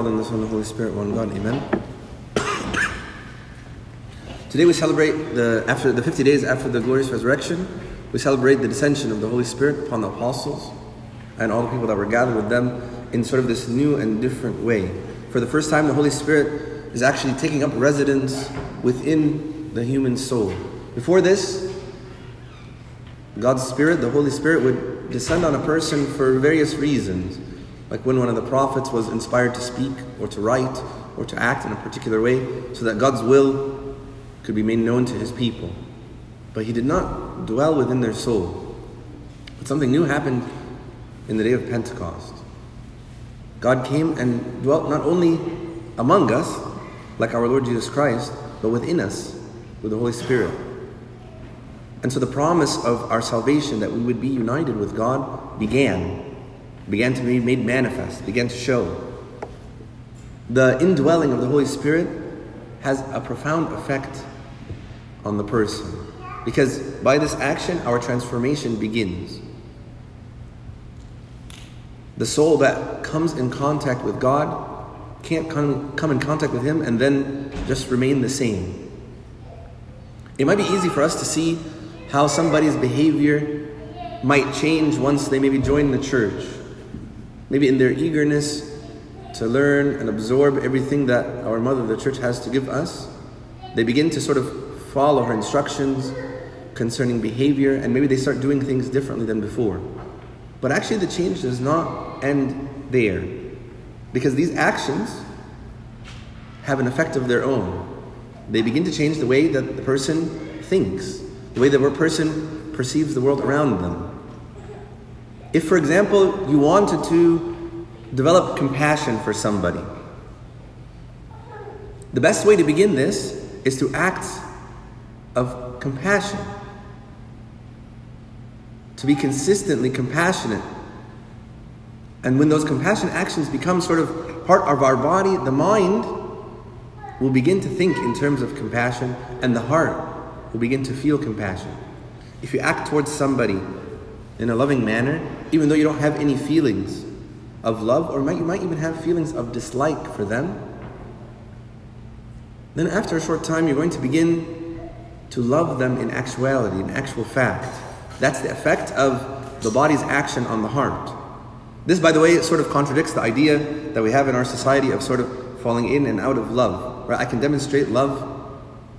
Father, and the Son, and the Holy Spirit, one God. Amen. Today we celebrate the after the 50 days after the glorious resurrection. We celebrate the descension of the Holy Spirit upon the apostles and all the people that were gathered with them in sort of this new and different way. For the first time, the Holy Spirit is actually taking up residence within the human soul. Before this, God's Spirit, the Holy Spirit, would descend on a person for various reasons, like when one of the prophets was inspired to speak or to write or to act in a particular way, so that God's will could be made known to his people. But he did not dwell within their soul. But something new happened in the day of Pentecost. God came and dwelt not only among us, like our Lord Jesus Christ, but within us with the Holy Spirit. And so the promise of our salvation that we would be united with God began, began to be made manifest, began to show. The indwelling of the Holy Spirit has a profound effect on the person because by this action our transformation begins. The soul that comes in contact with God can't come, come in contact with Him and then just remain the same. It might be easy for us to see how somebody's behavior might change once they maybe join the church. Maybe in their eagerness to learn and absorb everything that our mother, the church, has to give us, they begin to sort of follow her instructions concerning behavior and maybe they start doing things differently than before. But actually, the change does not end there because these actions have an effect of their own. They begin to change the way that the person thinks, the way that a person perceives the world around them. If, for example, you wanted to develop compassion for somebody, the best way to begin this is to act of compassion. To be consistently compassionate. And when those compassion actions become sort of part of our body, the mind will begin to think in terms of compassion, and the heart will begin to feel compassion. If you act towards somebody in a loving manner, even though you don't have any feelings of love, or might, you might even have feelings of dislike for them, then after a short time you're going to begin to love them in actuality, in actual fact. That's the effect of the body's action on the heart. This, by the way, sort of contradicts the idea that we have in our society of sort of falling in and out of love. Right? I can demonstrate love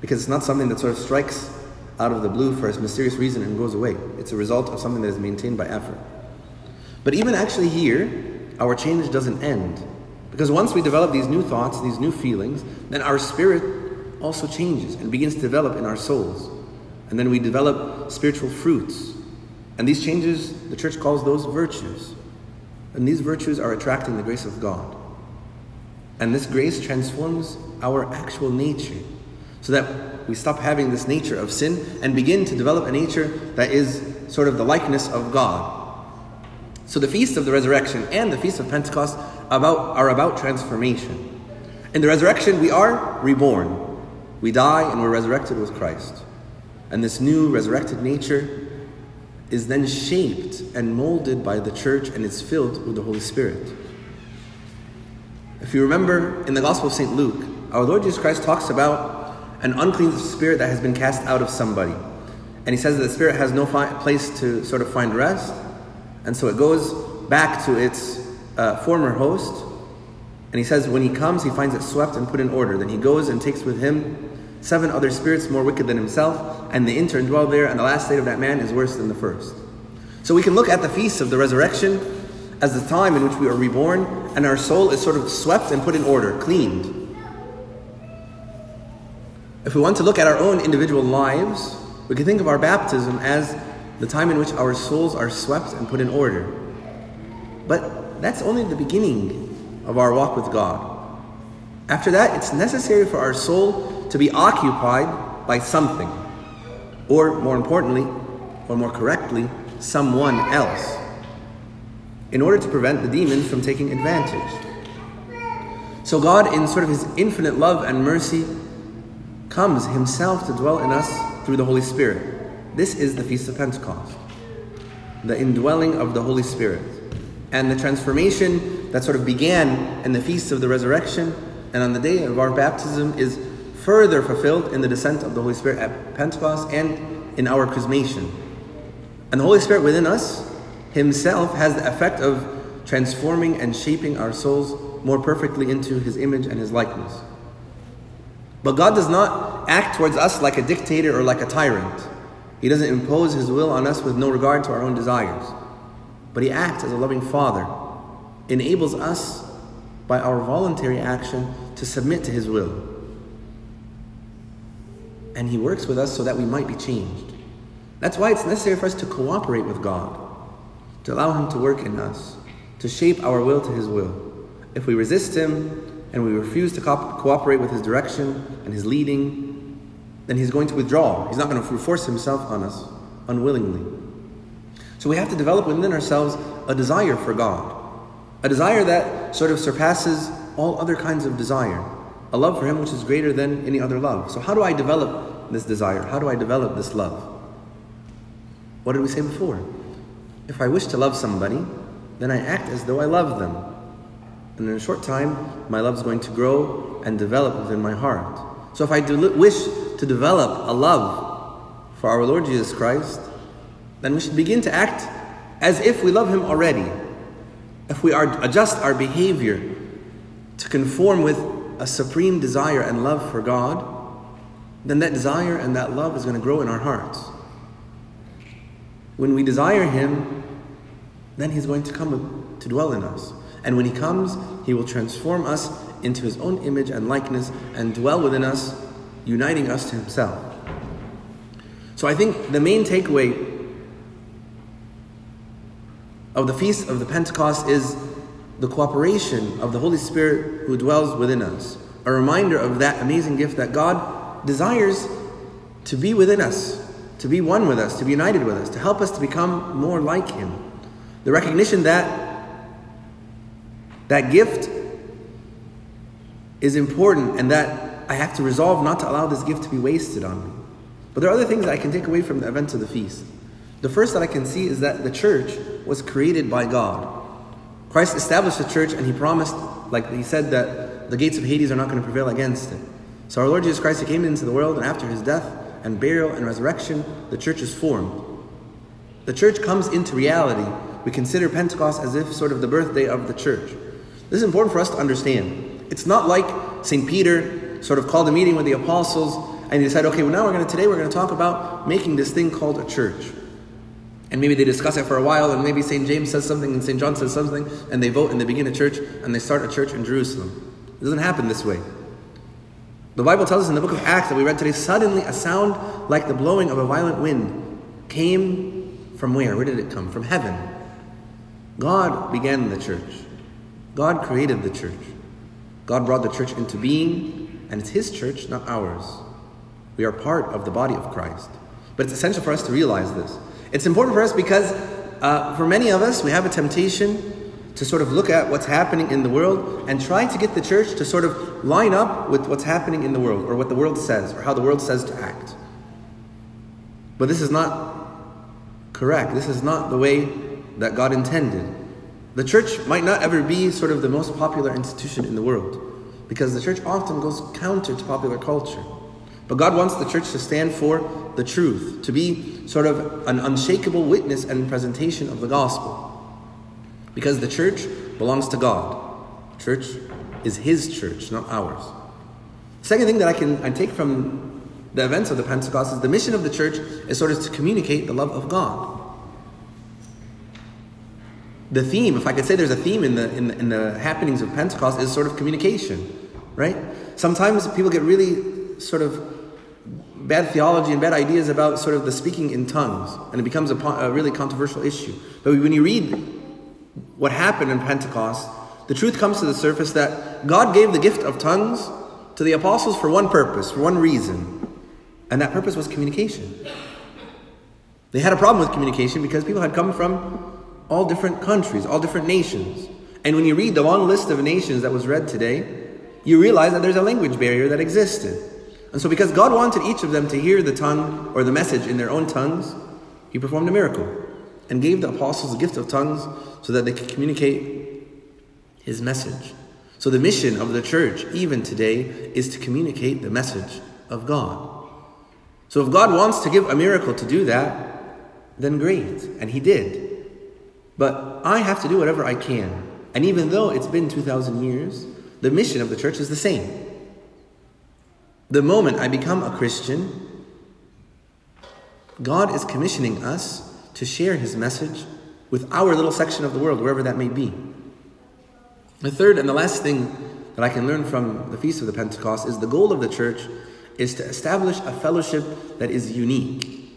because it's not something that sort of strikes out of the blue for a mysterious reason and goes away. It's a result of something that is maintained by effort. But even actually here, our change doesn't end. Because once we develop these new thoughts, these new feelings, then our spirit also changes and begins to develop in our souls. And then we develop spiritual fruits. And these changes, the church calls those virtues. And these virtues are attracting the grace of God. And this grace transforms our actual nature so that we stop having this nature of sin and begin to develop a nature that is sort of the likeness of God. So the feast of the resurrection and the feast of Pentecost about, are about transformation. In the resurrection, we are reborn. We die and we're resurrected with Christ. And this new resurrected nature is then shaped and molded by the church and is filled with the Holy Spirit. If you remember in the Gospel of St. Luke, our Lord Jesus Christ talks about an unclean spirit that has been cast out of somebody. And he says that the spirit has no fi- place to sort of find rest. And so it goes back to its uh, former host. And he says when he comes, he finds it swept and put in order. Then he goes and takes with him seven other spirits more wicked than himself, and they enter and dwell there, and the last state of that man is worse than the first. So we can look at the feast of the resurrection as the time in which we are reborn, and our soul is sort of swept and put in order, cleaned. If we want to look at our own individual lives, we can think of our baptism as the time in which our souls are swept and put in order. But that's only the beginning of our walk with God. After that, it's necessary for our soul to be occupied by something, or more importantly, or more correctly, someone else, in order to prevent the demons from taking advantage. So, God, in sort of His infinite love and mercy, comes Himself to dwell in us through the Holy Spirit. This is the Feast of Pentecost, the indwelling of the Holy Spirit, and the transformation that sort of began in the feast of the resurrection and on the day of our baptism is further fulfilled in the descent of the Holy Spirit at Pentecost and in our chrismation. And the Holy Spirit within us Himself has the effect of transforming and shaping our souls more perfectly into His image and His likeness. But God does not act towards us like a dictator or like a tyrant. He doesn't impose His will on us with no regard to our own desires. But He acts as a loving Father, enables us by our voluntary action to submit to His will. And He works with us so that we might be changed. That's why it's necessary for us to cooperate with God, to allow Him to work in us, to shape our will to His will. If we resist Him, and we refuse to co- cooperate with his direction and his leading, then he's going to withdraw. He's not going to force himself on us unwillingly. So we have to develop within ourselves a desire for God, a desire that sort of surpasses all other kinds of desire, a love for him which is greater than any other love. So, how do I develop this desire? How do I develop this love? What did we say before? If I wish to love somebody, then I act as though I love them. And in a short time, my love is going to grow and develop within my heart. So if I wish to develop a love for our Lord Jesus Christ, then we should begin to act as if we love Him already. If we are, adjust our behavior to conform with a supreme desire and love for God, then that desire and that love is going to grow in our hearts. When we desire Him, then He's going to come to dwell in us. And when He comes, He will transform us into His own image and likeness and dwell within us, uniting us to Himself. So I think the main takeaway of the feast of the Pentecost is the cooperation of the Holy Spirit who dwells within us. A reminder of that amazing gift that God desires to be within us, to be one with us, to be united with us, to help us to become more like Him. The recognition that that gift is important and that I have to resolve not to allow this gift to be wasted on me. But there are other things that I can take away from the events of the feast. The first that I can see is that the church was created by God. Christ established the church and he promised, like he said, that the gates of Hades are not going to prevail against it. So our Lord Jesus Christ, he came into the world and after his death and burial and resurrection, the church is formed. The church comes into reality. We consider Pentecost as if sort of the birthday of the church. This is important for us to understand. It's not like St. Peter sort of called a meeting with the apostles and he decided, okay, well now we're going to today we're going to talk about making this thing called a church. And maybe they discuss it for a while, and maybe St. James says something and St. John says something, and they vote and they begin a church and they start a church in Jerusalem. It doesn't happen this way. The Bible tells us in the book of Acts that we read today, suddenly a sound like the blowing of a violent wind came from where? Where did it come? From heaven. God began the church. God created the church. God brought the church into being, and it's His church, not ours. We are part of the body of Christ. But it's essential for us to realize this. It's important for us because uh, for many of us, we have a temptation to sort of look at what's happening in the world and try to get the church to sort of line up with what's happening in the world or what the world says or how the world says to act. But this is not correct. This is not the way that God intended. The church might not ever be sort of the most popular institution in the world because the church often goes counter to popular culture. But God wants the church to stand for the truth, to be sort of an unshakable witness and presentation of the gospel. Because the church belongs to God. Church is His church, not ours. Second thing that I can I take from the events of the Pentecost is the mission of the church is sort of to communicate the love of God the theme, if I could say there's a theme in the, in the, in the happenings of Pentecost, is sort of communication, right? Sometimes people get really sort of bad theology and bad ideas about sort of the speaking in tongues, and it becomes a, a really controversial issue. But when you read what happened in Pentecost, the truth comes to the surface that God gave the gift of tongues to the apostles for one purpose, for one reason, and that purpose was communication. They had a problem with communication because people had come from all different countries, all different nations. And when you read the long list of nations that was read today, you realize that there's a language barrier that existed. And so, because God wanted each of them to hear the tongue or the message in their own tongues, He performed a miracle and gave the apostles the gift of tongues so that they could communicate His message. So the mission of the church, even today, is to communicate the message of God. So if God wants to give a miracle to do that, then great. And He did. But I have to do whatever I can. And even though it's been 2,000 years, the mission of the church is the same. The moment I become a Christian, God is commissioning us to share His message with our little section of the world, wherever that may be. The third and the last thing that I can learn from the Feast of the Pentecost is the goal of the church is to establish a fellowship that is unique.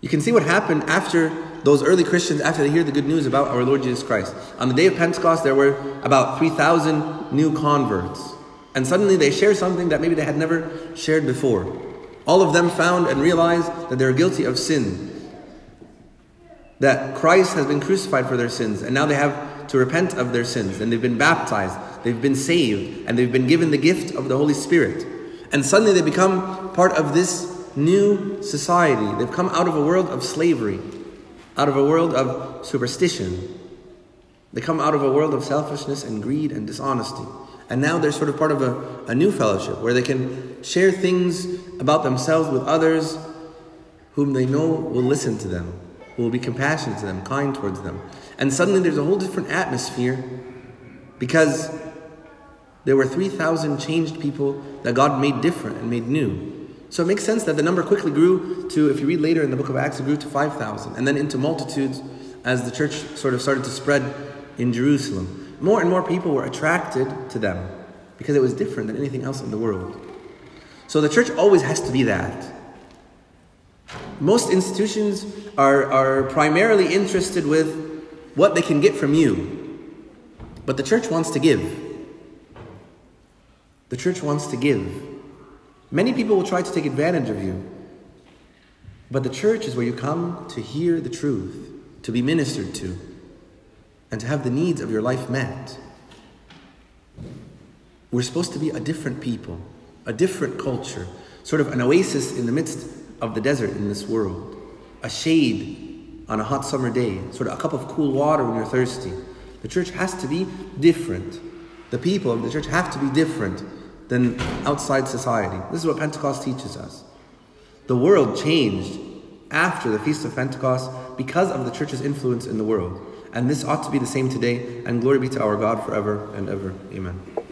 You can see what happened after those early Christians, after they hear the good news about our Lord Jesus Christ. On the day of Pentecost, there were about 3,000 new converts. And suddenly they share something that maybe they had never shared before. All of them found and realized that they are guilty of sin. That Christ has been crucified for their sins, and now they have to repent of their sins. And they've been baptized, they've been saved, and they've been given the gift of the Holy Spirit. And suddenly they become part of this new society. They've come out of a world of slavery, out of a world of superstition. They come out of a world of selfishness and greed and dishonesty. And now they're sort of part of a, a new fellowship where they can share things about themselves with others whom they know will listen to them, who will be compassionate to them, kind towards them. And suddenly there's a whole different atmosphere because there were 3,000 changed people that God made different and made new. So it makes sense that the number quickly grew to, if you read later in the book of Acts, it grew to 5,000 and then into multitudes as the church sort of started to spread in Jerusalem more and more people were attracted to them because it was different than anything else in the world. So the church always has to be that. Most institutions are, are primarily interested with what they can get from you, but the church wants to give. The church wants to give. Many people will try to take advantage of you, but the church is where you come to hear the truth, to be ministered to and to have the needs of your life met. We're supposed to be a different people, a different culture, sort of an oasis in the midst of the desert in this world, a shade on a hot summer day, sort of a cup of cool water when you're thirsty. The church has to be different. The people of the church have to be different than outside society. This is what Pentecost teaches us. The world changed after the Feast of Pentecost because of the church's influence in the world. And this ought to be the same today, and glory be to our God forever and ever. Amen.